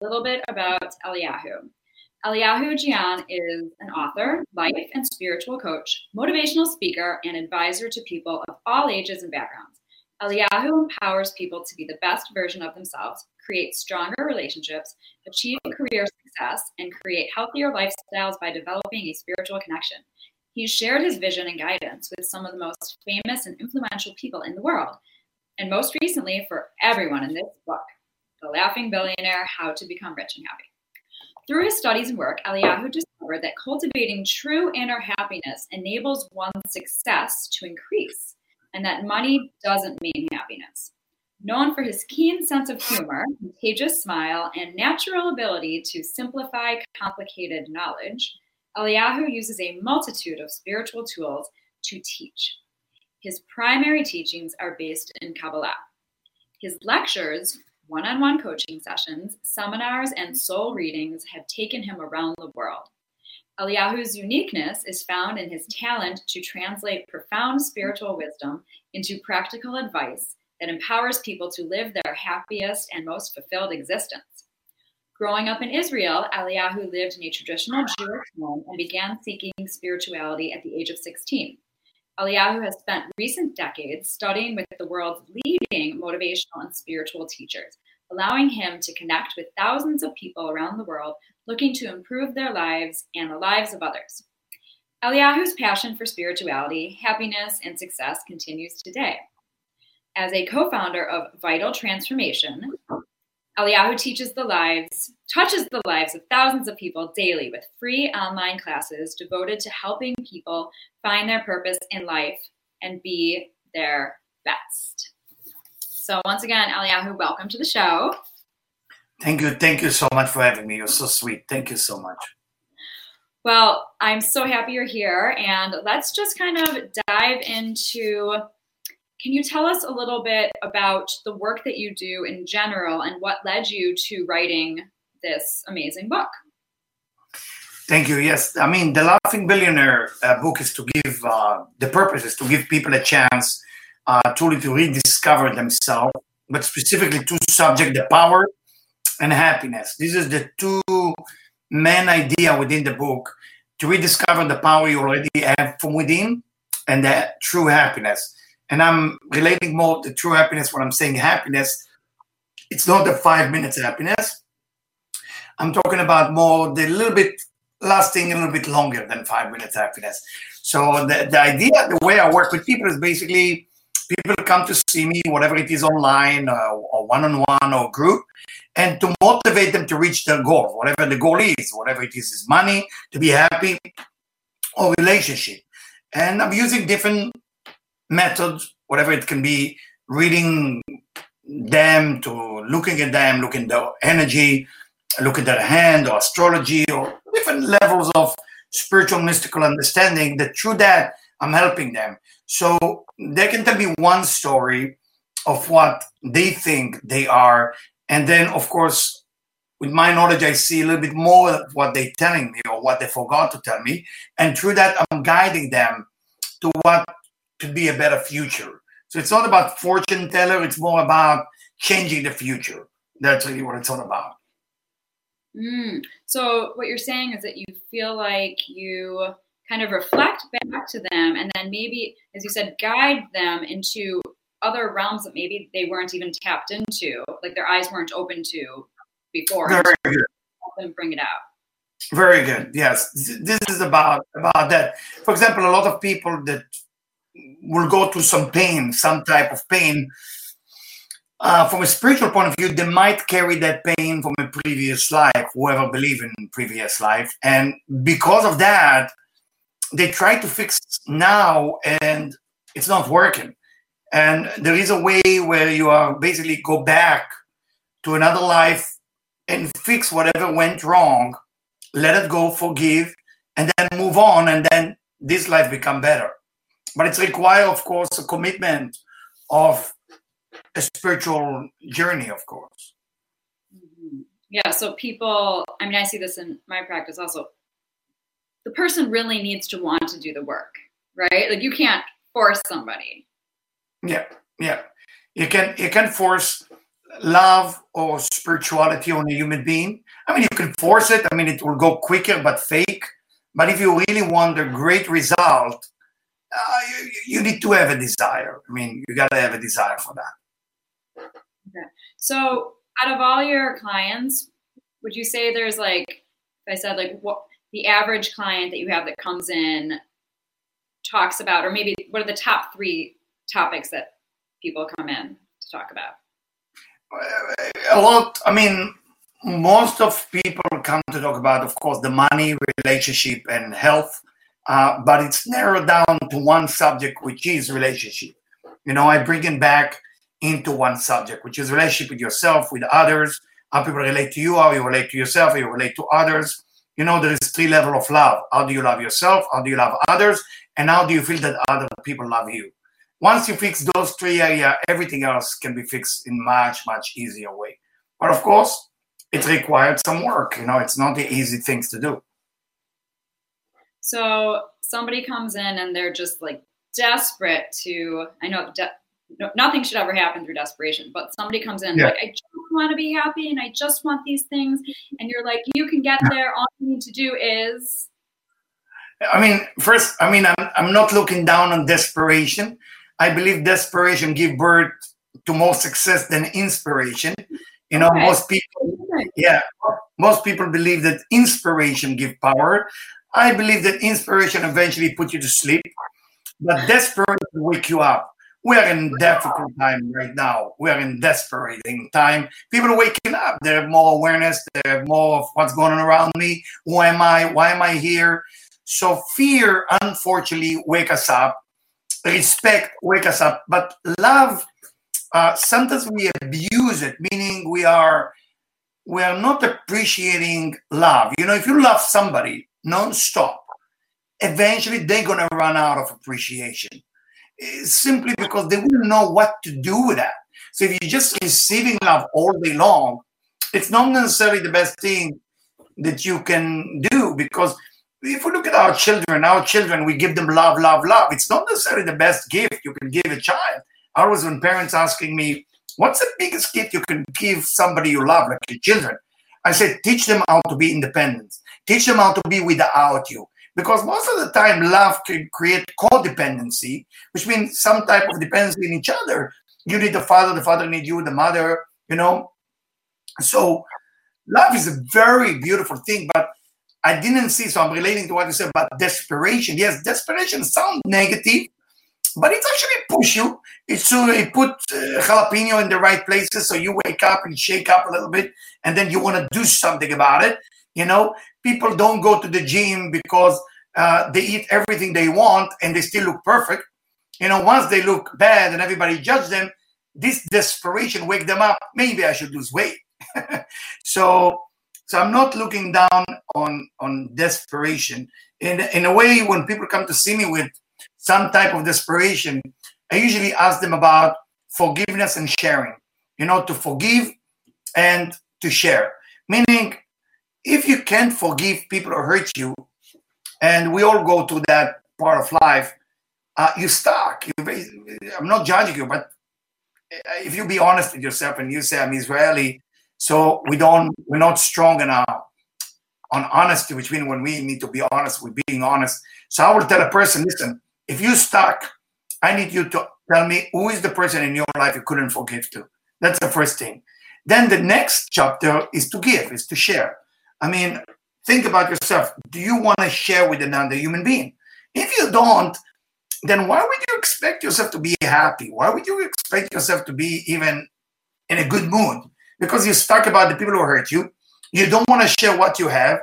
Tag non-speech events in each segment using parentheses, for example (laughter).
little bit about Eliyahu. Eliyahu Jian is an author, life and spiritual coach, motivational speaker, and advisor to people of all ages and backgrounds. Eliyahu empowers people to be the best version of themselves, create stronger relationships, achieve career success, and create healthier lifestyles by developing a spiritual connection. He's shared his vision and guidance with some of the most famous and influential people in the world, and most recently for everyone in this book, The Laughing Billionaire How to Become Rich and Happy. Through his studies and work, Eliyahu discovered that cultivating true inner happiness enables one's success to increase, and that money doesn't mean happiness. Known for his keen sense of humor, contagious smile, and natural ability to simplify complicated knowledge, Eliyahu uses a multitude of spiritual tools to teach. His primary teachings are based in Kabbalah. His lectures one on one coaching sessions, seminars, and soul readings have taken him around the world. Eliyahu's uniqueness is found in his talent to translate profound spiritual wisdom into practical advice that empowers people to live their happiest and most fulfilled existence. Growing up in Israel, Eliyahu lived in a traditional Jewish home and began seeking spirituality at the age of 16. Eliyahu has spent recent decades studying with the world's leading motivational and spiritual teachers, allowing him to connect with thousands of people around the world looking to improve their lives and the lives of others. Eliyahu's passion for spirituality, happiness, and success continues today. As a co founder of Vital Transformation, Eliyahu teaches the lives, touches the lives of thousands of people daily with free online classes devoted to helping people find their purpose in life and be their best. So once again, Eliyahu, welcome to the show. Thank you. Thank you so much for having me. You're so sweet. Thank you so much. Well, I'm so happy you're here. And let's just kind of dive into can you tell us a little bit about the work that you do in general and what led you to writing this amazing book? Thank you. Yes, I mean the Laughing Billionaire uh, book is to give uh, the purpose is to give people a chance uh, truly to rediscover themselves, but specifically to subject the power and happiness. This is the two main idea within the book to rediscover the power you already have from within and the true happiness and I'm relating more to true happiness when I'm saying happiness. It's not the five minutes happiness. I'm talking about more the little bit lasting a little bit longer than five minutes happiness. So the, the idea, the way I work with people is basically people come to see me, whatever it is online or one on one or group, and to motivate them to reach their goal, whatever the goal is, whatever it is, is money, to be happy, or relationship. And I'm using different methods, whatever it can be, reading them to looking at them, looking at the energy, look at their hand or astrology or different levels of spiritual mystical understanding that through that I'm helping them. So they can tell me one story of what they think they are. And then, of course, with my knowledge, I see a little bit more of what they're telling me or what they forgot to tell me. And through that, I'm guiding them to what to be a better future. So it's not about fortune teller, it's more about changing the future. That's really what it's all about. Mm. So what you're saying is that you feel like you kind of reflect back to them and then maybe, as you said, guide them into other realms that maybe they weren't even tapped into, like their eyes weren't open to before. Very good. Bring it out. Very good. Yes, this is about about that. For example, a lot of people that will go through some pain, some type of pain. Uh, from a spiritual point of view, they might carry that pain from a previous life, whoever believe in previous life, and because of that, they try to fix now, and it's not working. And there is a way where you are basically go back to another life and fix whatever went wrong, let it go, forgive, and then move on, and then this life become better but it's require, of course, a commitment of a spiritual journey, of course. Mm-hmm. Yeah. So people, I mean, I see this in my practice also. The person really needs to want to do the work, right? Like you can't force somebody. Yeah, yeah. You can you can force love or spirituality on a human being. I mean, you can force it. I mean, it will go quicker, but fake. But if you really want a great result, uh, you, you, need to have a desire. I mean, you got to have a desire for that. Okay. So, out of all your clients, would you say there's like, if I said like what the average client that you have that comes in talks about, or maybe what are the top three topics that people come in to talk about? A lot. I mean, most of people come to talk about, of course, the money, relationship, and health. Uh, but it's narrowed down to one subject, which is relationship. You know, I bring it back into one subject, which is relationship with yourself, with others, how people relate to you, how you relate to yourself, how you relate to others. You know, there is three level of love. How do you love yourself? How do you love others? And how do you feel that other people love you? Once you fix those three areas, everything else can be fixed in much, much easier way. But of course, it required some work. You know, it's not the easy things to do. So somebody comes in and they're just like desperate to. I know de- no, nothing should ever happen through desperation, but somebody comes in yeah. like, I just want to be happy and I just want these things, and you're like, you can get there. All you need to do is. I mean, first, I mean, I'm I'm not looking down on desperation. I believe desperation give birth to more success than inspiration. You know, okay. most people, yeah, most people believe that inspiration give power. I believe that inspiration eventually put you to sleep, but desperation wake you up. We are in difficult time right now. We are in desperating time. People are waking up. They have more awareness. They have more of what's going on around me. Who am I? Why am I here? So fear, unfortunately, wake us up. Respect, wake us up. But love uh, sometimes we abuse it, meaning we are we are not appreciating love. You know, if you love somebody non-stop, eventually they're gonna run out of appreciation. It's simply because they wouldn't know what to do with that. So if you're just receiving love all day long, it's not necessarily the best thing that you can do because if we look at our children, our children, we give them love, love, love. It's not necessarily the best gift you can give a child. I was when parents asking me, what's the biggest gift you can give somebody you love, like your children? I said, teach them how to be independent. Teach them how to be without you. Because most of the time, love can create codependency, which means some type of dependency in each other. You need the father, the father needs you, the mother, you know. So love is a very beautiful thing, but I didn't see, so I'm relating to what you said about desperation. Yes, desperation sounds negative, but it's actually push you. It's to it put uh, jalapeno in the right places so you wake up and shake up a little bit, and then you want to do something about it. You know, people don't go to the gym because uh, they eat everything they want and they still look perfect. You know, once they look bad and everybody judge them, this desperation wake them up. Maybe I should lose weight. (laughs) so, so I'm not looking down on on desperation. In in a way, when people come to see me with some type of desperation, I usually ask them about forgiveness and sharing. You know, to forgive and to share. Meaning, if you can't forgive people who hurt you, and we all go through that part of life, uh, you stuck. You, I'm not judging you, but if you be honest with yourself and you say I'm Israeli, so we don't, we're not strong enough on honesty, which means when we need to be honest, we're being honest. So I will tell a person, listen, if you stuck, I need you to tell me who is the person in your life you couldn't forgive to. That's the first thing. Then the next chapter is to give, is to share. I mean, think about yourself. Do you want to share with another human being? If you don't, then why would you expect yourself to be happy? Why would you expect yourself to be even in a good mood? Because you're stuck about the people who hurt you. You don't want to share what you have.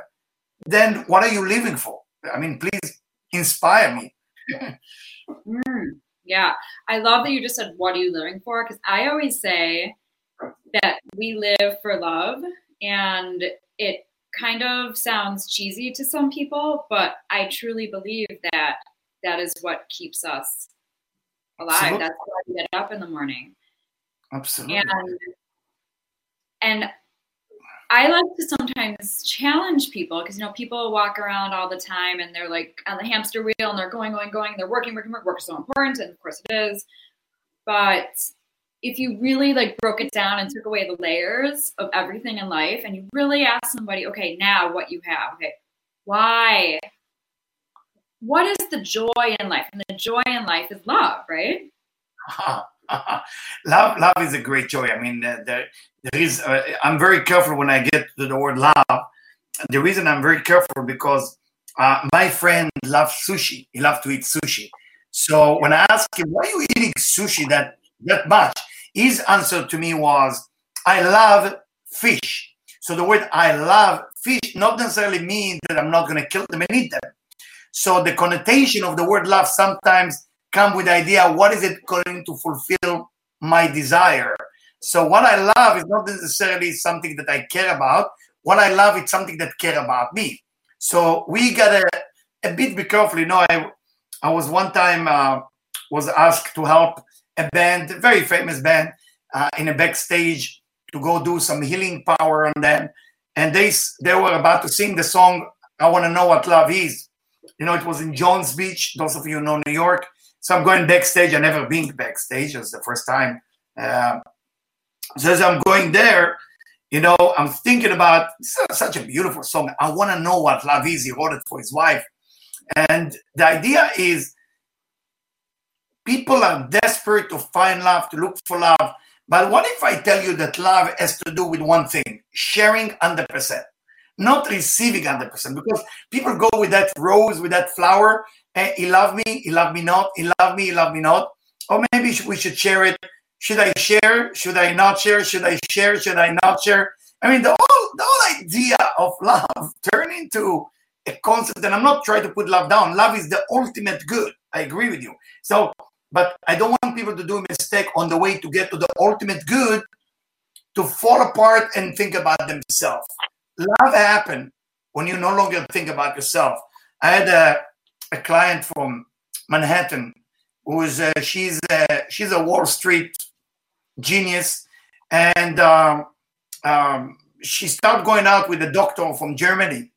Then what are you living for? I mean, please inspire me mm, yeah. I love that you just said, What are you living for? Because I always say that we live for love, and it kind of sounds cheesy to some people, but I truly believe that that is what keeps us alive. Absolutely. That's why we get up in the morning. Absolutely. And, and I like to sometimes challenge people because you know people walk around all the time and they're like on the hamster wheel and they're going, going, going. They're working, working, working. Work is so important, and of course it is. But if you really like broke it down and took away the layers of everything in life and you really ask somebody, okay, now what you have, okay, why? What is the joy in life? And the joy in life is love, right? (laughs) love, love is a great joy. I mean, there, there is. Uh, I'm very careful when I get to the word love. The reason I'm very careful because uh, my friend loves sushi. He loves to eat sushi. So when I ask him, "Why are you eating sushi that that much?" His answer to me was, "I love fish." So the word "I love fish" not necessarily means that I'm not going to kill them and eat them. So the connotation of the word love sometimes come with the idea what is it going to fulfill my desire so what i love is not necessarily something that i care about what i love is something that care about me so we gotta a bit be careful you know i i was one time uh, was asked to help a band a very famous band uh, in a backstage to go do some healing power on them and they they were about to sing the song i want to know what love is you know it was in jones beach those of you know new york so I'm going backstage. I never been backstage. It was the first time. Uh, so as I'm going there, you know, I'm thinking about such a beautiful song. I want to know what love is. He wrote it for his wife. And the idea is people are desperate to find love, to look for love. But what if I tell you that love has to do with one thing sharing 100%, not receiving 100%? Because people go with that rose, with that flower, hey, he loved me, he loved me not, he loved me, he loved me not. Or maybe we should share it. Should I share? Should I not share? Should I share? Should I not share? I mean, the whole, the whole idea of love (laughs) turn into a concept, and I'm not trying to put love down. Love is the ultimate good. I agree with you. So, but I don't want people to do a mistake on the way to get to the ultimate good to fall apart and think about themselves. Love happen when you no longer think about yourself. I had a a client from Manhattan who's she's a, she's a Wall Street genius, and um, um, she started going out with a doctor from Germany.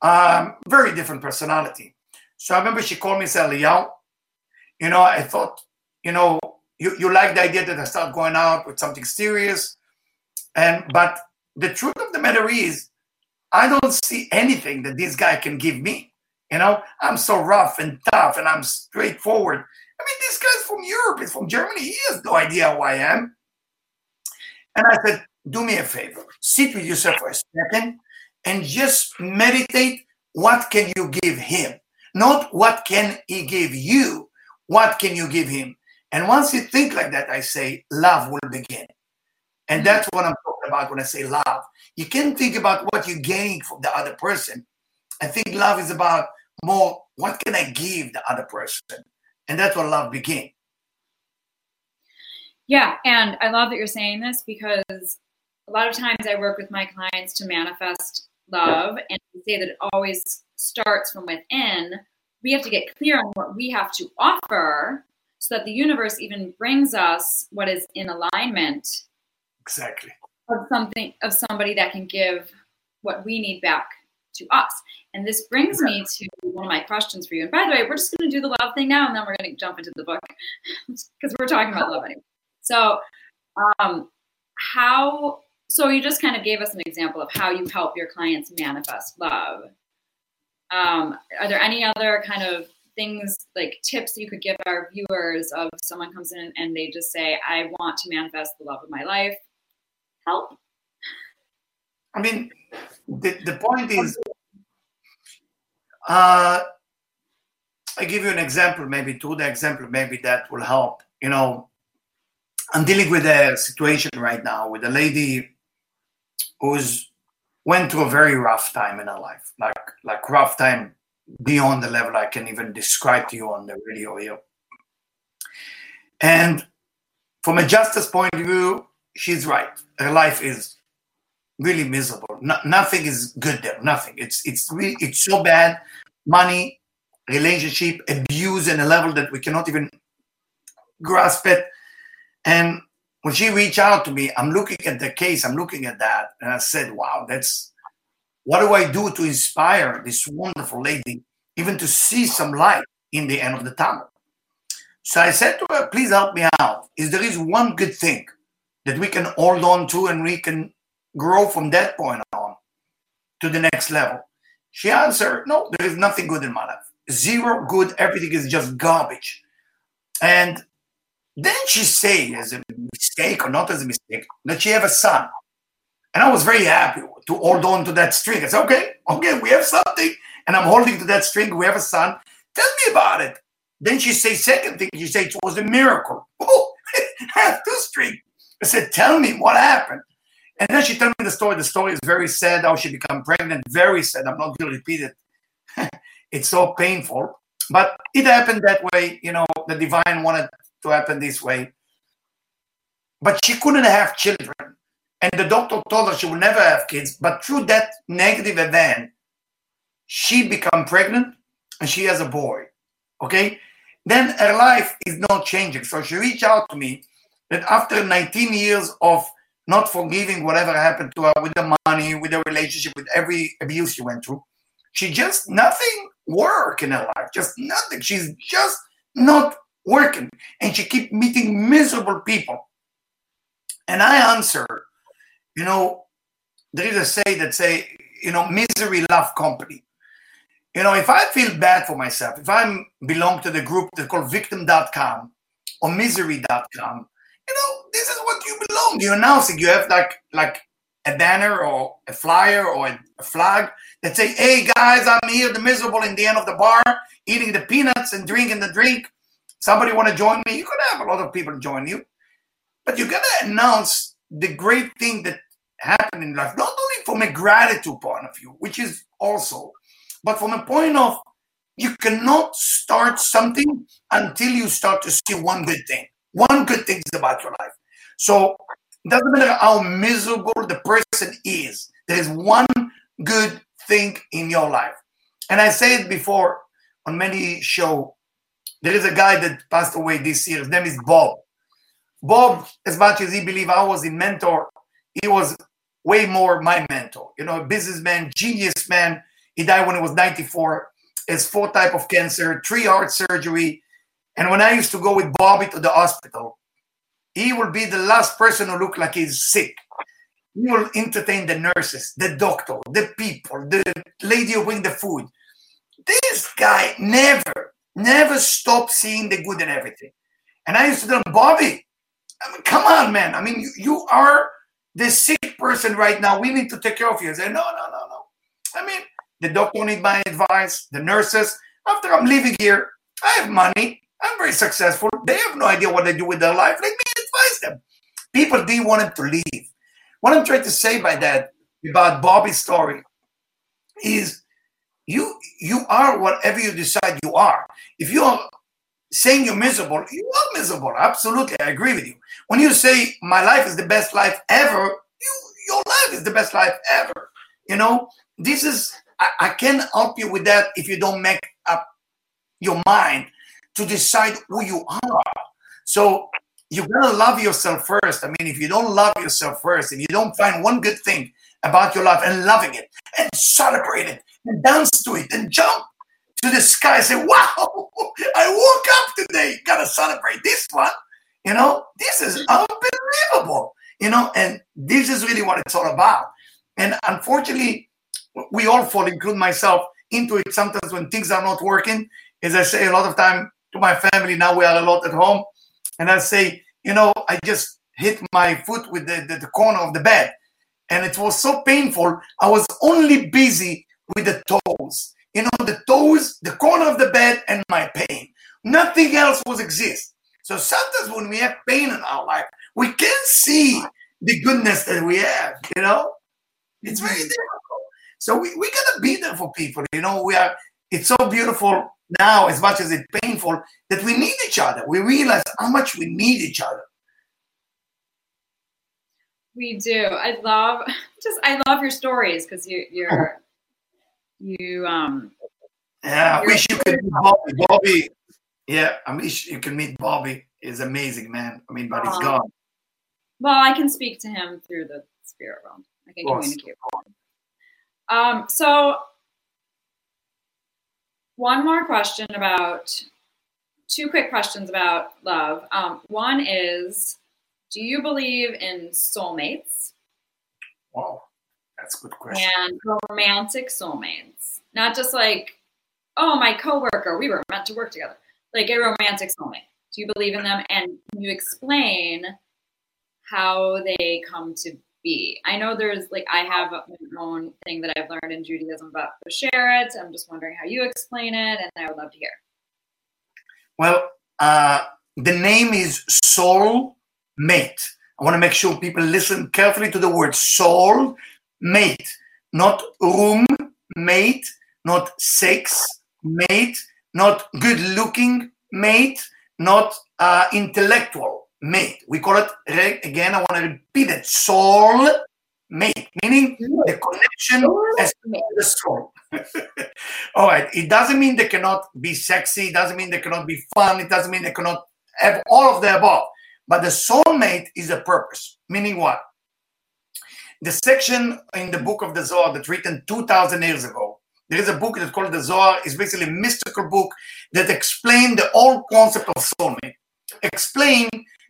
Um, very different personality. So I remember she called me and said, you know, I thought, you know, you, you like the idea that I start going out with something serious. And but the truth of the matter is, I don't see anything that this guy can give me. You know, I'm so rough and tough and I'm straightforward. I mean, this guy's from Europe, he's from Germany. He has no idea who I am. And I said, do me a favor, sit with yourself for a second and just meditate what can you give him? Not what can he give you, what can you give him? And once you think like that, I say, love will begin. And that's what I'm talking about when I say love. You can't think about what you're gaining from the other person. I think love is about more what can I give the other person? And that's what love begins. Yeah, and I love that you're saying this because a lot of times I work with my clients to manifest love and say that it always starts from within. We have to get clear on what we have to offer so that the universe even brings us what is in alignment. Exactly. Of something of somebody that can give what we need back to us. And this brings me to one of my questions for you. And by the way, we're just going to do the love thing now, and then we're going to jump into the book (laughs) because we're talking about love anyway. So, um, how? So you just kind of gave us an example of how you help your clients manifest love. Um, are there any other kind of things like tips you could give our viewers of someone comes in and they just say, "I want to manifest the love of my life"? Help. I mean, the, the point is uh, I give you an example, maybe to the example, maybe that will help. You know, I'm dealing with a situation right now with a lady who's went through a very rough time in her life, like like rough time beyond the level I can even describe to you on the radio here. And from a justice point of view, she's right. Her life is really miserable. No, nothing is good there. Nothing. It's it's really it's so bad. Money, relationship, abuse, in a level that we cannot even grasp it. And when she reached out to me, I'm looking at the case. I'm looking at that, and I said, "Wow, that's what do I do to inspire this wonderful lady, even to see some light in the end of the tunnel?" So I said to her, please help me out. Is there is one good thing that we can hold on to and we can grow from that point on to the next level? She answered, no, there is nothing good in my life. Zero good. Everything is just garbage. And then she say, as a mistake or not as a mistake, that she have a son. And I was very happy to hold on to that string. I said, okay, okay, we have something. And I'm holding to that string. We have a son. Tell me about it. Then she say, second thing, she say it was a miracle. (laughs) Oh, I have two strings. I said, tell me what happened. And then she told me the story. The story is very sad, how she became pregnant. Very sad. I'm not going to repeat it. (laughs) it's so painful. But it happened that way. You know, the divine wanted to happen this way. But she couldn't have children. And the doctor told her she would never have kids. But through that negative event, she become pregnant and she has a boy. Okay? Then her life is not changing. So she reached out to me that after 19 years of not forgiving whatever happened to her with the money, with the relationship, with every abuse she went through, she just nothing work in her life. Just nothing. She's just not working. And she keep meeting miserable people. And I answer, you know, there is a say that say, you know, misery love company. You know, if I feel bad for myself, if I belong to the group that called victim.com or misery.com, you know, this is what you belong. You announce it. You have like like a banner or a flyer or a flag that say, "Hey guys, I'm here, the miserable in the end of the bar, eating the peanuts and drinking the drink. Somebody want to join me? You could have a lot of people join you, but you gotta announce the great thing that happened in life, not only from a gratitude point of view, which is also, but from a point of you cannot start something until you start to see one good thing. One good thing is about your life. So it doesn't matter how miserable the person is. There is one good thing in your life. And I said before on many show, there is a guy that passed away this year. His name is Bob. Bob, as much as he believed I was his mentor, he was way more my mentor. You know, a businessman, genius man. He died when he was 94. Has four type of cancer, three heart surgery. And when I used to go with Bobby to the hospital, he will be the last person who look like he's sick. He will entertain the nurses, the doctor, the people, the lady who bring the food. This guy never, never stop seeing the good in everything. And I used to tell him, Bobby, I mean, come on, man. I mean, you, you are the sick person right now. We need to take care of you. I said, no, no, no, no. I mean, the doctor need my advice, the nurses. After I'm leaving here, I have money. I'm very successful. They have no idea what they do with their life. Let me advise them. People didn't want him to leave. What I'm trying to say by that about Bobby's story is you you are whatever you decide you are. If you are saying you're miserable, you are miserable. Absolutely, I agree with you. When you say my life is the best life ever, you, your life is the best life ever. You know, this is I, I can help you with that if you don't make up your mind to decide who you are. So you gotta love yourself first. I mean, if you don't love yourself first, if you don't find one good thing about your life and loving it and celebrate it and dance to it and jump to the sky and say, Wow, (laughs) I woke up today. Gotta celebrate this one. You know, this is unbelievable. You know, and this is really what it's all about. And unfortunately, we all fall, including myself, into it sometimes when things are not working. As I say a lot of time to my family, now we are a lot at home. And I say, you know, I just hit my foot with the, the, the corner of the bed. And it was so painful. I was only busy with the toes. You know, the toes, the corner of the bed, and my pain. Nothing else was exist. So sometimes when we have pain in our life, we can't see the goodness that we have, you know? It's very difficult. So we, we gotta be there for people, you know. We are it's so beautiful now, as much as it's painful, that we need each other. We realize how much we need each other. We do. I love (laughs) just I love your stories because you you're (laughs) you um yeah, I wish you could meet Bobby. Bobby, yeah, I wish you could meet Bobby. Is amazing, man. I mean, but he's gone. Well, I can speak to him through the spirit realm. I can communicate with him. Um, so one more question about two quick questions about love. Um, one is, do you believe in soulmates? Wow, that's a good question. And romantic soulmates, not just like, oh, my coworker, we were meant to work together, like a romantic soulmate. Do you believe in them? And can you explain how they come to be? I know there's like I have my own thing that I've learned in Judaism, but share it. I'm just wondering how you explain it, and I would love to hear. Well, uh, the name is soul mate. I want to make sure people listen carefully to the word soul mate, not room mate, not sex mate, not good looking mate, not uh, intellectual mate. We call it, again, I want to repeat it, soul mate, meaning the connection as the soul. (laughs) All right. It doesn't mean they cannot be sexy. It doesn't mean they cannot be fun. It doesn't mean they cannot have all of the above. But the soulmate is a purpose, meaning what? The section in the book of the Zohar that's written 2,000 years ago, there is a book that's called the Zohar. It's basically a mystical book that explains the whole concept of soulmate. Explain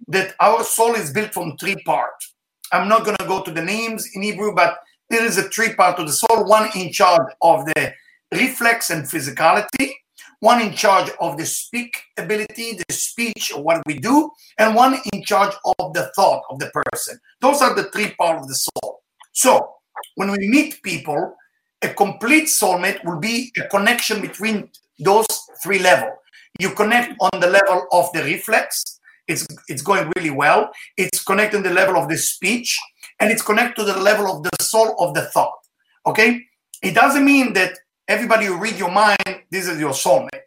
that our soul is built from three parts. I'm not going to go to the names in Hebrew, but there is a three part of the soul one in charge of the reflex and physicality, one in charge of the speak ability, the speech, what we do, and one in charge of the thought of the person. Those are the three parts of the soul. So when we meet people, a complete soulmate will be a connection between those three levels. You connect on the level of the reflex, it's it's going really well. It's connecting the level of the speech, and it's connected to the level of the soul of the thought. Okay, it doesn't mean that everybody who read your mind, this is your soulmate.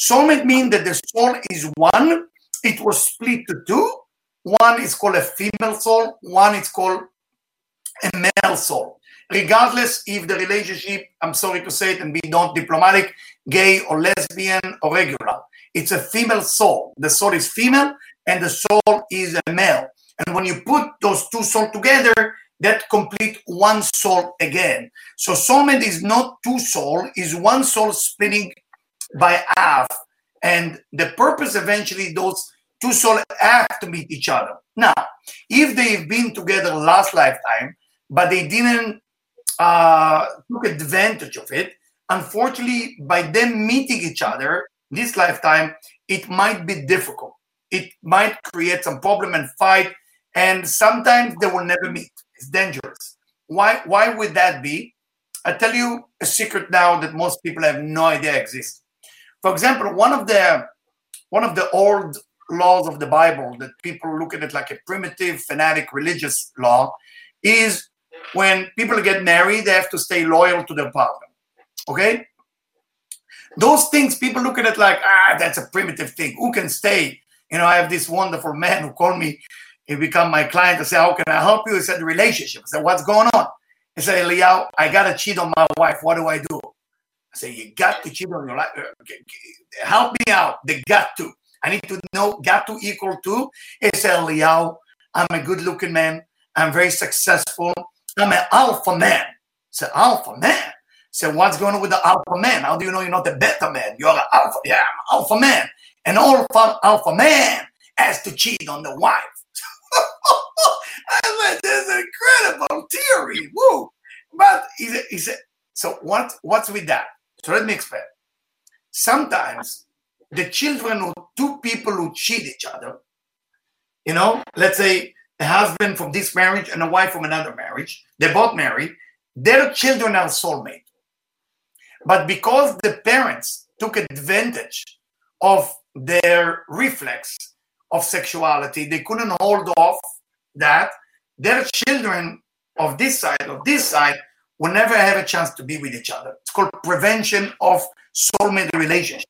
Soulmate means that the soul is one. It was split to two. One is called a female soul. One is called a male soul. Regardless if the relationship, I'm sorry to say it and be not diplomatic, gay or lesbian or regular. It's a female soul. The soul is female and the soul is a male. And when you put those two souls together, that complete one soul again. So soulmate is not two soul, is one soul splitting by half. And the purpose eventually those two souls have to meet each other. Now, if they've been together last lifetime, but they didn't uh, took advantage of it, unfortunately, by them meeting each other this lifetime, it might be difficult it might create some problem and fight, and sometimes they will never meet. It's dangerous. Why? Why would that be? I tell you a secret now that most people have no idea exists. For example, one of the one of the old laws of the Bible that people look at it like a primitive, fanatic, religious law is when people get married, they have to stay loyal to their partner. Okay? Those things people look at it like, ah, that's a primitive thing. Who can stay you know, I have this wonderful man who called me, he become my client I said, How can I help you? He said, the relationship. I said, What's going on? He said, Eliyahu, I gotta cheat on my wife. What do I do? I said, You got to cheat on your life. Help me out. They got to. I need to know, got to equal to. He said, Eliyahu, I'm a good looking man. I'm very successful. I'm an alpha man. Said, Alpha man? Said what's going on with the alpha man? How do you know you're not the beta man? You're an alpha. Yeah, I'm alpha man. An alpha, alpha man has to cheat on the wife. (laughs) I like this incredible theory. Woo. But he said, he said, so what, what's with that? So let me explain. Sometimes the children of two people who cheat each other, you know, let's say a husband from this marriage and a wife from another marriage, they both married, their children are soulmate. But because the parents took advantage of their reflex of sexuality. They couldn't hold off that. Their children of this side, of this side, will never have a chance to be with each other. It's called prevention of soulmate relationship.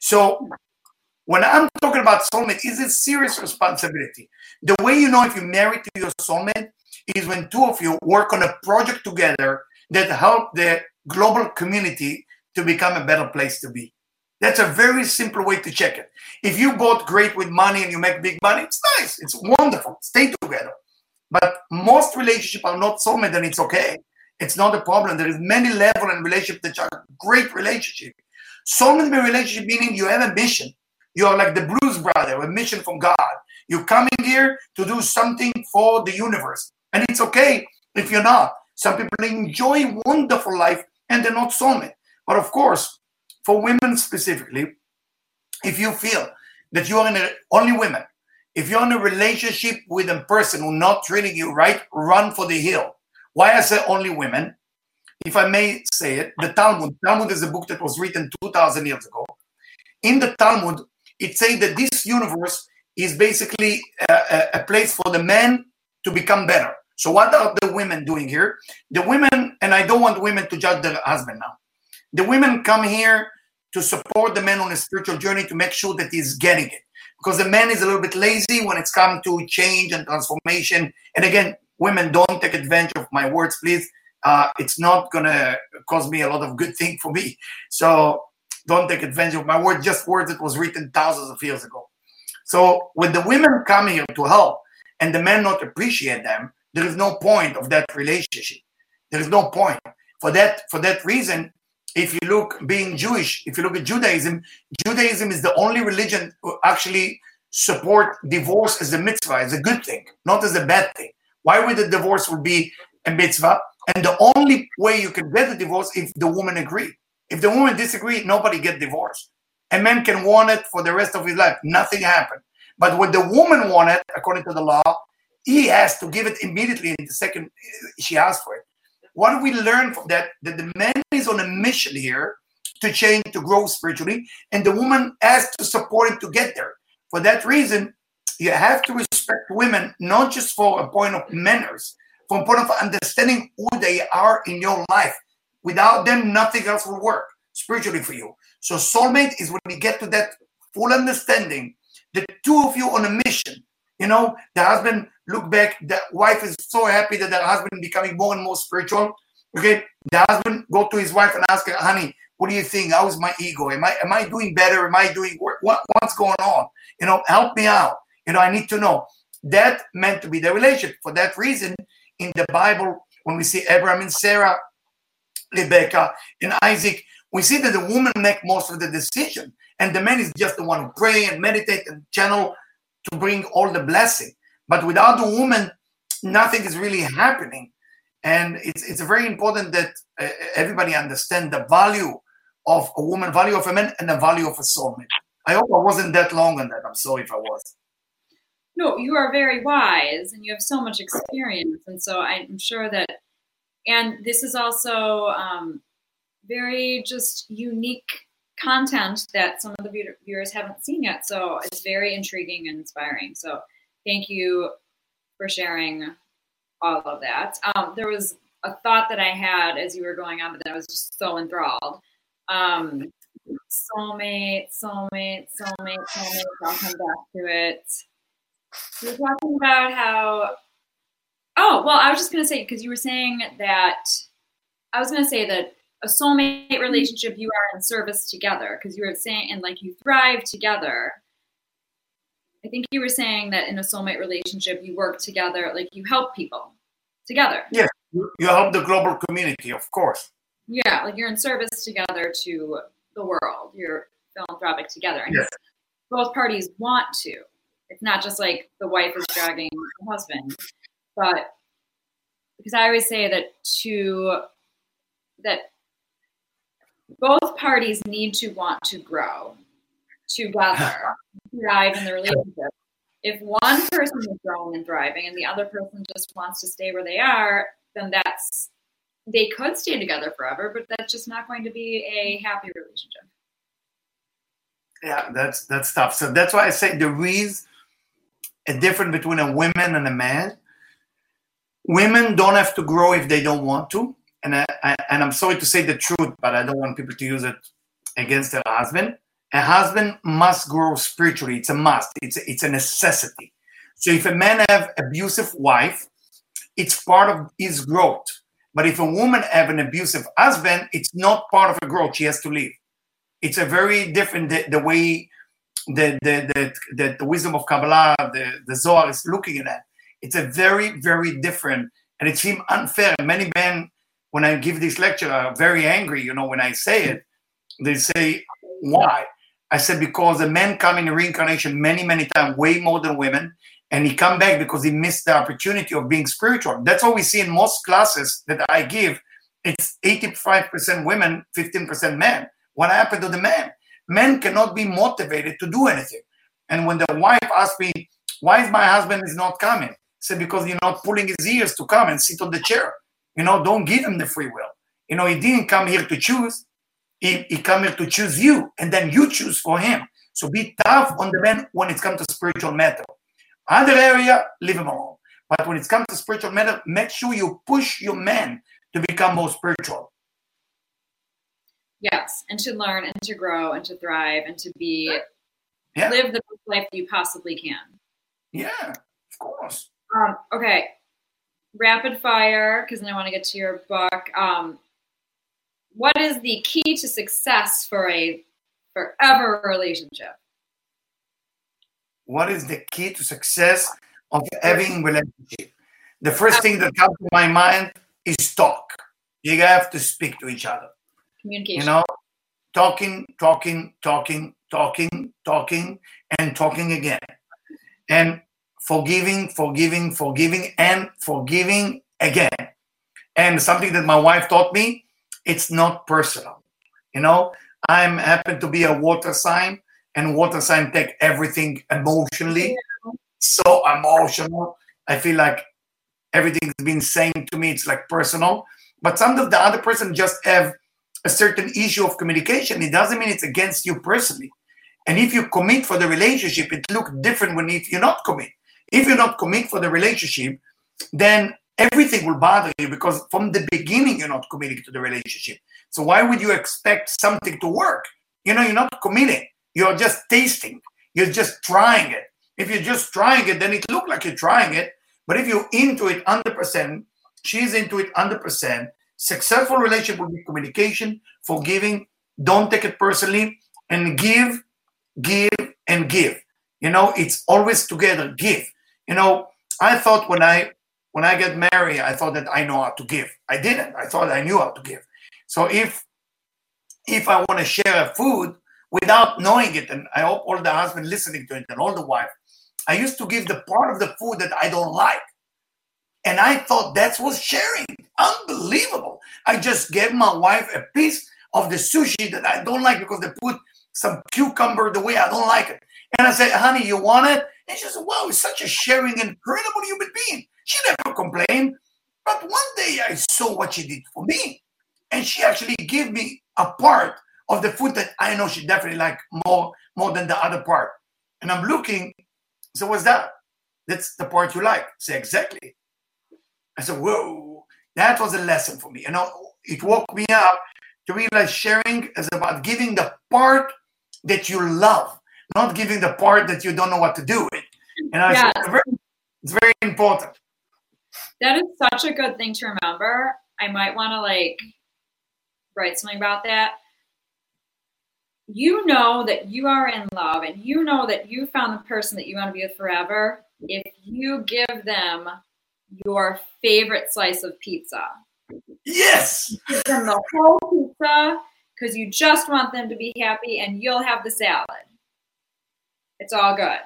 So when I'm talking about soulmate, it's a serious responsibility. The way you know if you're married to your soulmate is when two of you work on a project together that help the global community to become a better place to be. That's a very simple way to check it. If you bought great with money and you make big money, it's nice. It's wonderful. Stay together. But most relationships are not soulmate and it's okay. It's not a problem. There is many level in relationship that are great relationship. Soulmate relationship meaning you have a mission. You are like the blues brother, a mission from God. You're coming here to do something for the universe. And it's okay if you're not. Some people enjoy wonderful life and they're not soulmate. But of course, for women specifically, if you feel that you are in a, only women, if you're in a relationship with a person who's not treating you right, run for the hill. Why I say only women? If I may say it, the Talmud. Talmud is a book that was written 2,000 years ago. In the Talmud, it says that this universe is basically a, a, place for the men to become better. So what are the women doing here? The women, and I don't want women to judge their husband now. The women come here to support the man on a spiritual journey to make sure that he's getting it. Because the man is a little bit lazy when it's come to change and transformation. And again, women, don't take advantage of my words, please. Uh, it's not gonna cause me a lot of good thing for me. So don't take advantage of my words, just words that was written thousands of years ago. So when the women come here to help and the men not appreciate them, there is no point of that relationship. There is no point. For that, for that reason, if you look being Jewish, if you look at Judaism, Judaism is the only religion who actually support divorce as a mitzvah, as a good thing, not as a bad thing. Why would the divorce would be a mitzvah? And the only way you can get a divorce if the woman agree. If the woman disagree, nobody get divorced. A man can want it for the rest of his life. Nothing happened. But when the woman want it, according to the law, he has to give it immediately in the second she asks for it. What do we learn from that? That the man is on a mission here to change, to grow spiritually, and the woman has to support him to get there. For that reason, you have to respect women not just for a point of manners, from point of understanding who they are in your life. Without them, nothing else will work spiritually for you. So soulmate is when we get to that full understanding, the two of you on a mission. You know, the husband look back, the wife is so happy that the husband becoming more and more spiritual. Okay, the husband go to his wife and ask her, honey, what do you think? How's my ego? Am I am I doing better? Am I doing what what's going on? You know, help me out. You know, I need to know. That meant to be the relationship. For that reason, in the Bible, when we see Abraham and Sarah, Rebecca and Isaac, we see that the woman make most of the decision, and the man is just the one who pray and meditate and channel to bring all the blessing. But without the woman, nothing is really happening. And it's, it's very important that uh, everybody understand the value of a woman, value of a man, and the value of a soulmate. I hope I wasn't that long on that. I'm sorry if I was. No, you are very wise and you have so much experience. And so I'm sure that, and this is also um, very just unique content that some of the viewers haven't seen yet. So it's very intriguing and inspiring. So thank you for sharing all of that. Um, there was a thought that I had as you were going on, but then I was just so enthralled. Um, soulmate, soulmate, soulmate, soulmate. I'll come back to it. You were talking about how. Oh well, I was just gonna say because you were saying that. I was gonna say that a soulmate relationship, you are in service together because you were saying, and like you thrive together. I think you were saying that in a soulmate relationship, you work together, like you help people together. Yeah, you help the global community, of course. Yeah, like you're in service together to the world. You're philanthropic together. And yes. both parties want to. It's not just like the wife is dragging the husband, but because I always say that to that both parties need to want to grow together, (laughs) thrive in the relationship. If one person is growing and thriving and the other person just wants to stay where they are, then that's they could stay together forever, but that's just not going to be a happy relationship. Yeah, that's that's tough. So that's why I say there is a difference between a woman and a man. Women don't have to grow if they don't want to, and I, I, and I'm sorry to say the truth, but I don't want people to use it against their husband a husband must grow spiritually. It's a must. It's a, it's a necessity. So if a man have abusive wife, it's part of his growth. But if a woman have an abusive husband, it's not part of her growth. She has to leave. It's a very different the, the way the the, the the, wisdom of Kabbalah, the, the Zohar is looking at that. It's a very, very different, and it seems unfair. Many men, when I give this lecture, are very angry. You know, when I say it, they say, "Why?" I said because the men come in reincarnation many, many times, way more than women, and he come back because he missed the opportunity of being spiritual. That's what we see in most classes that I give. It's 85% women, 15% men. What happened to the men? Men cannot be motivated to do anything. And when the wife asked me, why is my husband is not coming? Said, because you're not pulling his ears to come and sit on the chair. You know, don't give him the free will. You know, he didn't come here to choose. He, he come here to choose you, and then you choose for him. So be tough on the man when it comes to spiritual matter. Other area, leave him alone. But when it comes to spiritual matter, make sure you push your man to become more spiritual. Yes, and to learn and to grow and to thrive and to be Yeah. live the best life you possibly can. Yeah, of course. Um, okay, rapid fire because then I want to get to your book. Um, what is the key to success for a forever relationship? What is the key to success of having relationship? The first thing that comes to my mind is talk. You have to speak to each other. Communication. You know, talking, talking, talking, talking, talking, and talking again. And forgiving, forgiving, forgiving, and forgiving again. And something that my wife taught me, it's not personal. You know, I'm happen to be a water sign, and water sign take everything emotionally. So emotional. I feel like everything's been saying to me, it's like personal. But some of the other person just have a certain issue of communication. It doesn't mean it's against you personally. And if you commit for the relationship, it looks different when if you not commit. If you're not commit for the relationship, then everything will bother you because from the beginning you're not committing to the relationship. So why would you expect something to work? You know, you're not committing. You're just tasting. You're just trying it. If you're just trying it, then it look like you're trying it. But if you're into it 100%, she's into it 100%. Successful relationship will be communication, forgiving, don't take it personally, and give, give, and give. You know, it's always together. Give. You know, I thought when I when I get married, I thought that I know how to give. I didn't. I thought I knew how to give. So if if I want to share a food without knowing it, and I hope all the husband listening to it and all the wife, I used to give the part of the food that I don't like. And I thought that was sharing. Unbelievable. I just gave my wife a piece of the sushi that I don't like because they put some cucumber the way I don't like it. And I said, honey, you want it? And she said, wow, it's such a sharing, incredible human being. She never complained. But one day I saw what she did for me. And she actually gave me a part of the food that I know she definitely like more, more than the other part. And I'm looking, so what's that? That's the part you like. Say, exactly. I said, whoa, that was a lesson for me. You know, it woke me up to realize sharing is about giving the part that you love, not giving the part that you don't know what to do with. And I Yes. said, very, it's very important. That is such a good thing to remember. I might want to like write something about that. You know that you are in love and you know that you found the person that you want to be with forever if you give them your favorite slice of pizza. Yes. Give them the whole pizza because you just want them to be happy and you'll have the salad. It's all good.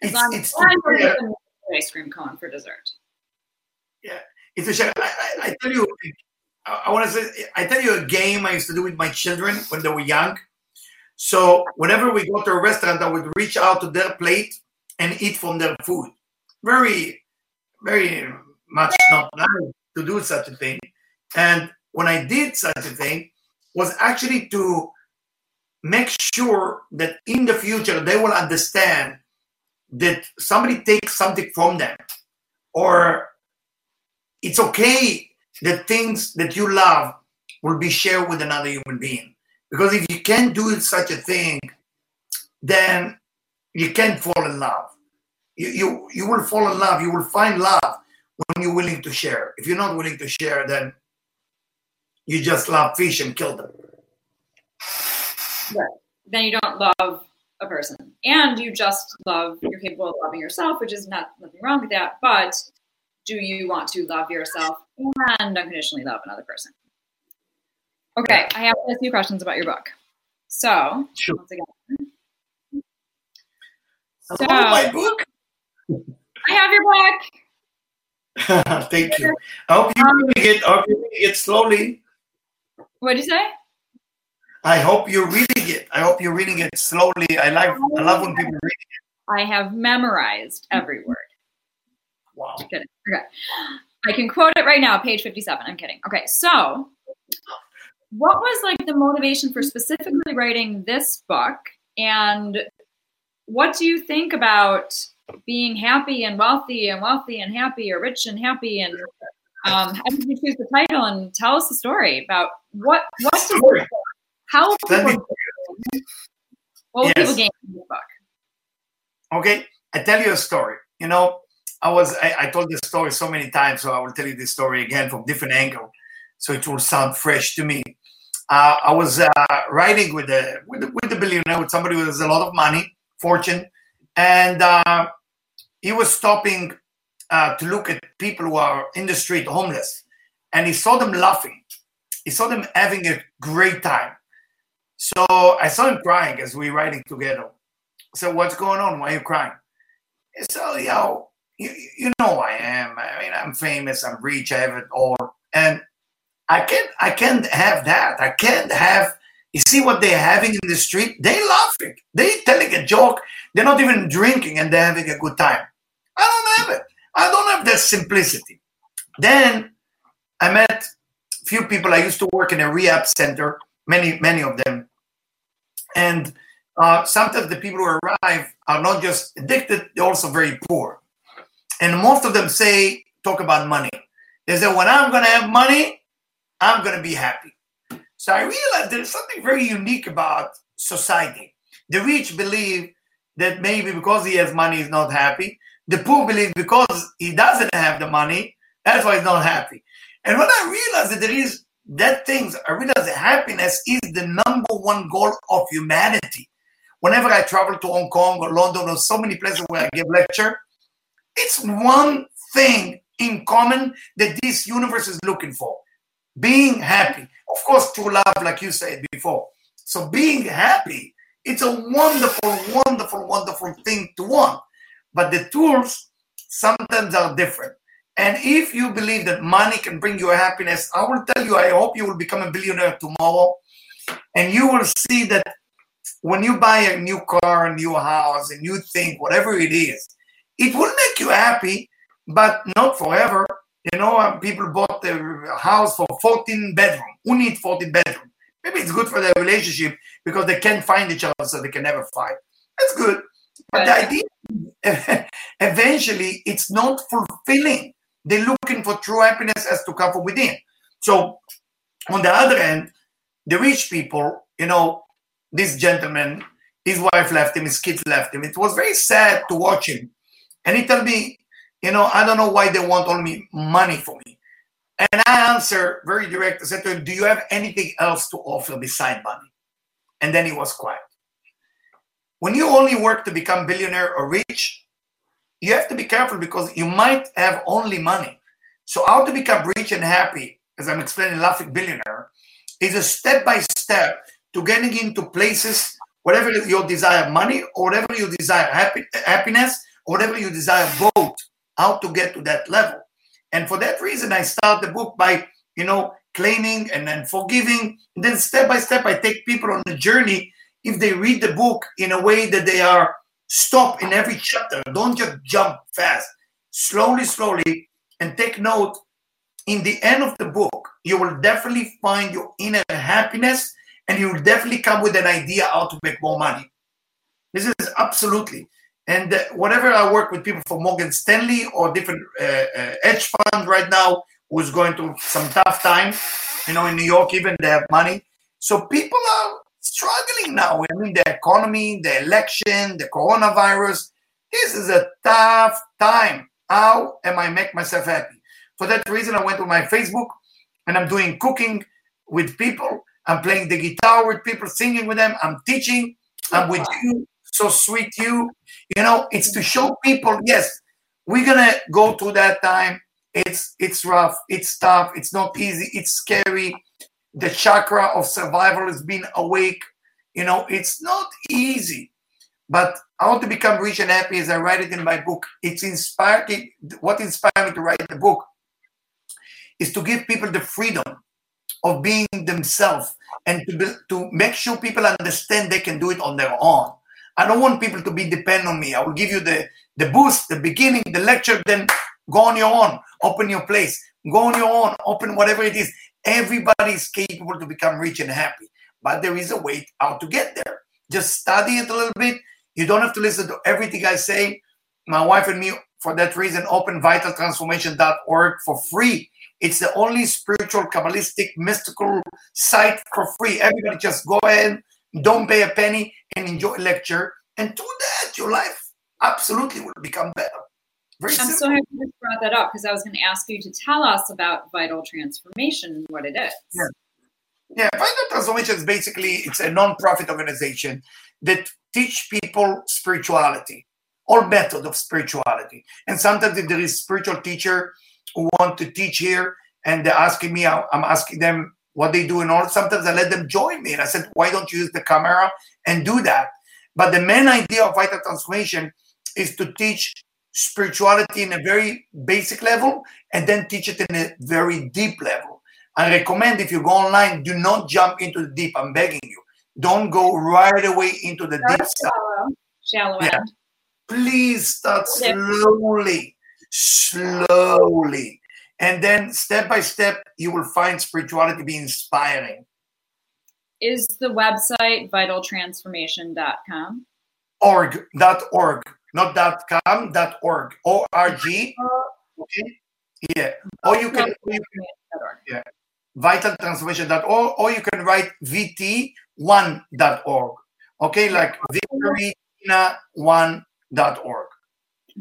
As It's, long it's as you to give share. them ice cream cone for dessert. Yeah, it's a shame. I, I, I tell you, I, I want to say, I tell you a game I used to do with my children when they were young. So whenever we go to a restaurant, I would reach out to their plate and eat from their food. Very, very much not nice to do such a thing. And when I did such a thing, was actually to make sure that in the future they will understand that somebody takes something from them or it's okay that things that you love will be shared with another human being. Because if you can't do such a thing, then you can't fall in love. You, you, you will fall in love, you will find love when you're willing to share. If you're not willing to share, then you just love fish and kill them. Then you don't love a person and you just love you're capable of loving yourself which is not nothing wrong with that but do you want to love yourself and unconditionally love another person okay i have a few questions about your book so Sure. once again So, my book. I have your book. (laughs) Thank you. I hope you um, reading it. I hope you reading it slowly. What did you say? I hope you're reading it. I hope you're reading it slowly. I like. I love when people read it. I have memorized every word. Wow. Okay. I can quote it right now, page 57. I'm kidding. Okay, so what was like the motivation for specifically writing this book? And what do you think about being happy and wealthy and wealthy and happy or rich and happy and um, how did you choose the title and tell us the story about what what's the story. How people, what will yes. people gain from this book? Okay, I tell you a story. You know, I was I, I, told this story so many times, so I will tell you this story again from different angle, so it will sound fresh to me. Uh, I was uh, riding with a with, with a billionaire, with somebody who has a lot of money, fortune, and uh, he was stopping uh, to look at people who are in the street, homeless, and he saw them laughing. He saw them having a great time. So I saw him crying as we were riding together. So what's going on? Why are you crying? Said, oh, yo, you, you know I am. I mean, I'm famous. I'm rich. I have it all, and I can't. I can't have that. I can't have. You see what they're having in the street? They laughing. They telling a joke. They're not even drinking, and they're having a good time. I don't have it. I don't have that simplicity. Then I met a few people. I used to work in a rehab center. Many, many of them, and uh, sometimes the people who arrive are not just addicted; they're also very poor and most of them say talk about money. They say when I'm going to have money, I'm going to be happy. So I realized there's something very unique about society. The rich believe that maybe because he has money, he's not happy. The poor believe because he doesn't have the money, that's why he's not happy. And when I realized that there is that things, I realize happiness is the number one goal of humanity. Whenever I travel to Hong Kong or London or so many places where I give lecture, it's one thing in common that this universe is looking for being happy. Of course, true love, like you said before. So, being happy, it's a wonderful, wonderful, wonderful thing to want. But the tools sometimes are different. And if you believe that money can bring you happiness, I will tell you, I hope you will become a billionaire tomorrow. And you will see that when you buy a new car, a new house, a new thing, whatever it is, it will make you happy, but not forever. You know, um, people bought a house for 14 bedroom. Who need 14 bedroom? Maybe it's good for their relationship because they can't find each other, so they can never fight. That's good. But the idea, (laughs) eventually, it's not fulfilling. They're looking for true happiness as to come from within. So, on the other end, the rich people, you know, this gentleman, his wife left him, his kids left him. It was very sad to watch him and he told me, you know, I don't know why they want only money for me. And I answered very direct. I said to him, Do you have anything else to offer beside money? And then he was quiet. When you only work to become billionaire or rich, you have to be careful because you might have only money. So how to become rich and happy, as I'm explaining Laughing Billionaire, is a step by step to getting into places, whatever your desire, money or whatever you desire, happy, happiness, whatever you desire, both how to get to that level. And for that reason, I start the book by, you know, claiming and then forgiving. And then step by step, I take people on a journey. If they read the book in a way that they are stop in every chapter, don't just jump fast. Slowly, slowly, and take note. In the end of the book, you will definitely find your inner happiness and you will definitely come with an idea how to make more money. This is absolutely. And uh, whenever I work with people from Morgan Stanley or different uh, uh, hedge funds right now who's going through some tough time, you know, in New York, even they have money. So people are struggling now. I mean, the economy, the election, the coronavirus. This is a tough time. How am I make myself happy? For that reason, I went to my Facebook and I'm doing cooking with people. I'm playing the guitar with people, singing with them. I'm teaching. I'm with you so sweet you. You know, it's to show people, yes, we're gonna go through that time. It's it's rough, it's tough, it's not easy, it's scary. The chakra of survival has been awake. You know, it's not easy. But want to become rich and happy as I write it in my book. It's inspired. It, what inspired me to write the book is to give people the freedom of being themselves and to, be, to make sure people understand they can do it on their own. I don't want people to be dependent on me. I will give you the, the boost, the beginning, the lecture, then go on your own, open your place, go on your own, open whatever it is. Everybody is capable to become rich and happy, but there is a way how to get there. Just study it a little bit. You don't have to listen to everything I say. My wife and me, for that reason, open vitaltransformation.org for free it's the only spiritual, Kabbalistic, mystical site for free. Everybody just go ahead, don't pay a penny, and enjoy lecture. And do that, your life absolutely will become better. Very I'm simple. so happy you brought that up because I was going to ask you to tell us about Vital Transformation and what it is. Yeah. Yeah, Vital Transformation is basically it's a non-profit organization that teach people spirituality, all method of spirituality. And sometimes if there is spiritual teacher who want to teach here and they're asking me, I'm asking them what they do and all. Sometimes I let them join me. And I said, why don't you use the camera and do that? But the main idea of Vital Transformation is to teach spirituality in a very basic level and then teach it in a very deep level. I recommend if you go online, do not jump into the deep. I'm begging you. Don't go right away into the deep shallow, shallow yeah. end. Please start slowly slowly. And then step by step, you will find spirituality be inspiring. Is the website vitaltransformation.com? Org, dot org, not dot com, dot org, O R G. Uh, okay. Yeah. Or you can, or you can yeah. vitaltransformation.org, or you can write vt1.org. Okay, like victory1.org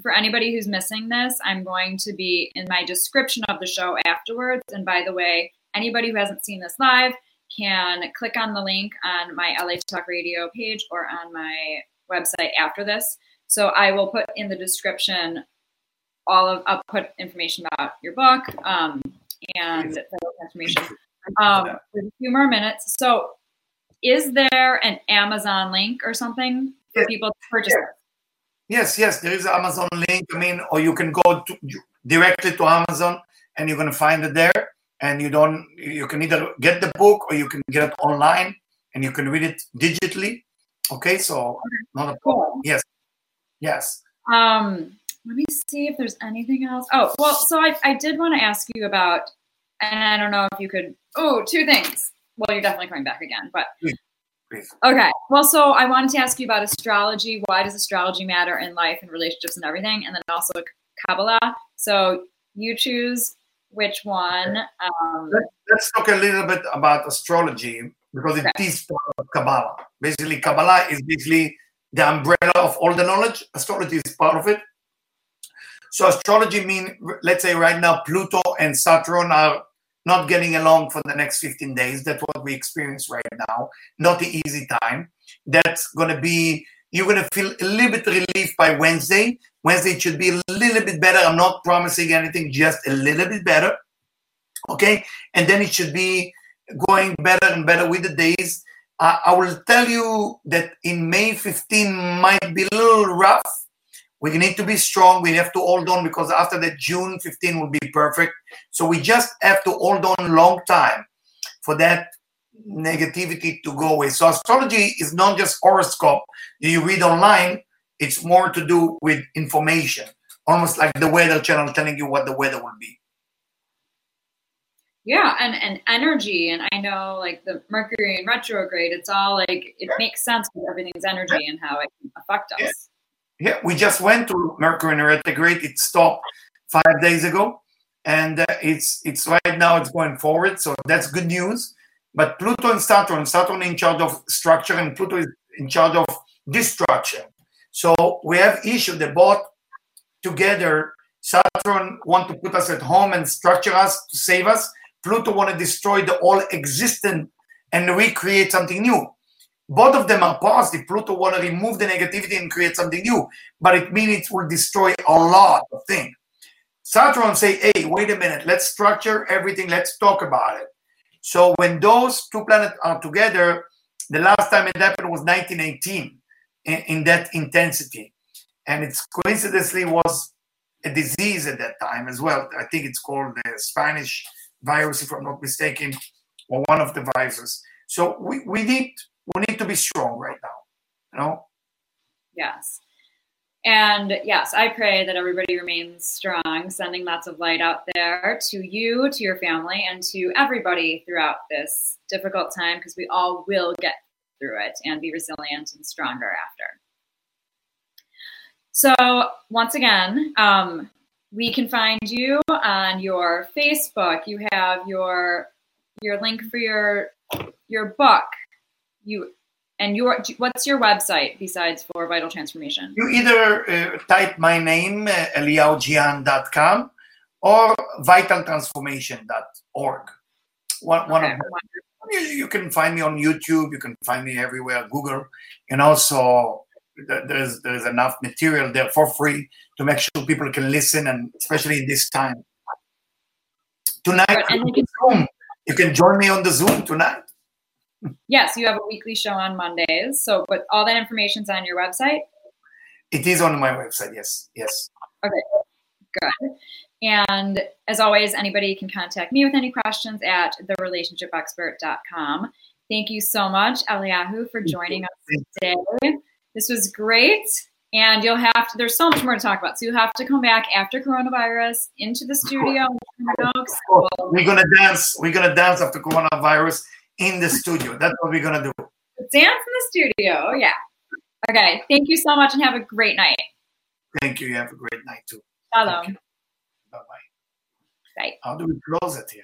for anybody who's missing this, I'm going to be in my description of the show afterwards. And by the way, anybody who hasn't seen this live can click on the link on my LA Talk Radio page or on my website after this. So I will put in the description all of I'll put information about your book um, and transformation. Um, with a few more minutes. So, is there an Amazon link or something for people to purchase? Yes, yes, there is an Amazon link. I mean, or you can go to, directly to Amazon and you're going to find it there. And you don't, you can either get the book or you can get it online and you can read it digitally. Okay, so not a problem. Yes, yes. Um, let me see if there's anything else. Oh, well, so I, I did want to ask you about, and I don't know if you could. Oh, two things. Well, you're definitely coming back again, but Please. Okay. Well, so I wanted to ask you about astrology. Why does astrology matter in life and relationships and everything? And then also Kabbalah. So you choose which one. Um, Let, us talk a little bit about astrology because okay. it is part of Kabbalah. Basically, Kabbalah is basically the umbrella of all the knowledge. Astrology is part of it. So astrology mean, let's say right now, Pluto and Saturn are not getting along for the next 15 days. That's what we experience right now. Not the easy time. That's going to be, you're going to feel a little bit relief by Wednesday. Wednesday should be a little bit better. I'm not promising anything, just a little bit better. Okay. And then it should be going better and better with the days. Uh, I will tell you that in May 15 might be a little rough we need to be strong. We have to hold on because after that, June 15 will be perfect. So we just have to hold on long time for that negativity to go away. So astrology is not just horoscope you read online. It's more to do with information, almost like the weather channel telling you what the weather will be. Yeah, and, and energy. And I know like the Mercury in retrograde, it's all like, it makes sense with everything's energy and how it can affect us. Yeah. Yeah, we just went to Mercury in retrograde. It stopped five days ago, and uh, it's it's right now it's going forward. So that's good news. But Pluto and Saturn, Saturn in charge of structure, and Pluto is in charge of destruction. So we have issues that both together. Saturn want to put us at home and structure us to save us. Pluto want to destroy the all existent and recreate something new. Both of them are positive. Pluto want to remove the negativity and create something new, but it means it will destroy a lot of things. Saturn say, hey, wait a minute, let's structure everything, let's talk about it. So when those two planets are together, the last time it happened was 1918 in, in that intensity. And it's coincidentally was a disease at that time as well. I think it's called the Spanish virus, if I'm not mistaken, or one of the viruses. So we, we need we need to be strong right now. You know? Yes. And yes, I pray that everybody remains strong, sending lots of light out there to you, to your family, and to everybody throughout this difficult time because we all will get through it and be resilient and stronger after. So, once again, um, we can find you on your Facebook. You have your your link for your your book. You and your what's your website besides for Vital Transformation? You either uh, type my name, uh, eliyahujian.com, or vitaltransformation.org. One, okay. one of them. You, you can find me on YouTube. You can find me everywhere, Google, and also there's there's enough material there for free to make sure people can listen, and especially in this time. Tonight, you, can, you can join me on the Zoom tonight. Yes, you have a weekly show on Mondays. So, but all that information's on your website. It is on my website. Yes, yes. Okay, good. And as always, anybody can contact me with any questions at therelationshipexpert.com. Thank you so much, Eliyahu, for joining us today. This was great. And you'll have to, there's so much more to talk about. So you have to come back after coronavirus into the studio. We're going to dance. We're going to dance after coronavirus in the studio. That's what we're gonna do. Dance in the studio. Yeah. Okay. Thank you so much and have a great night. Thank you. You have a great night too. Shalom. Bye bye. Bye. How do we close it here?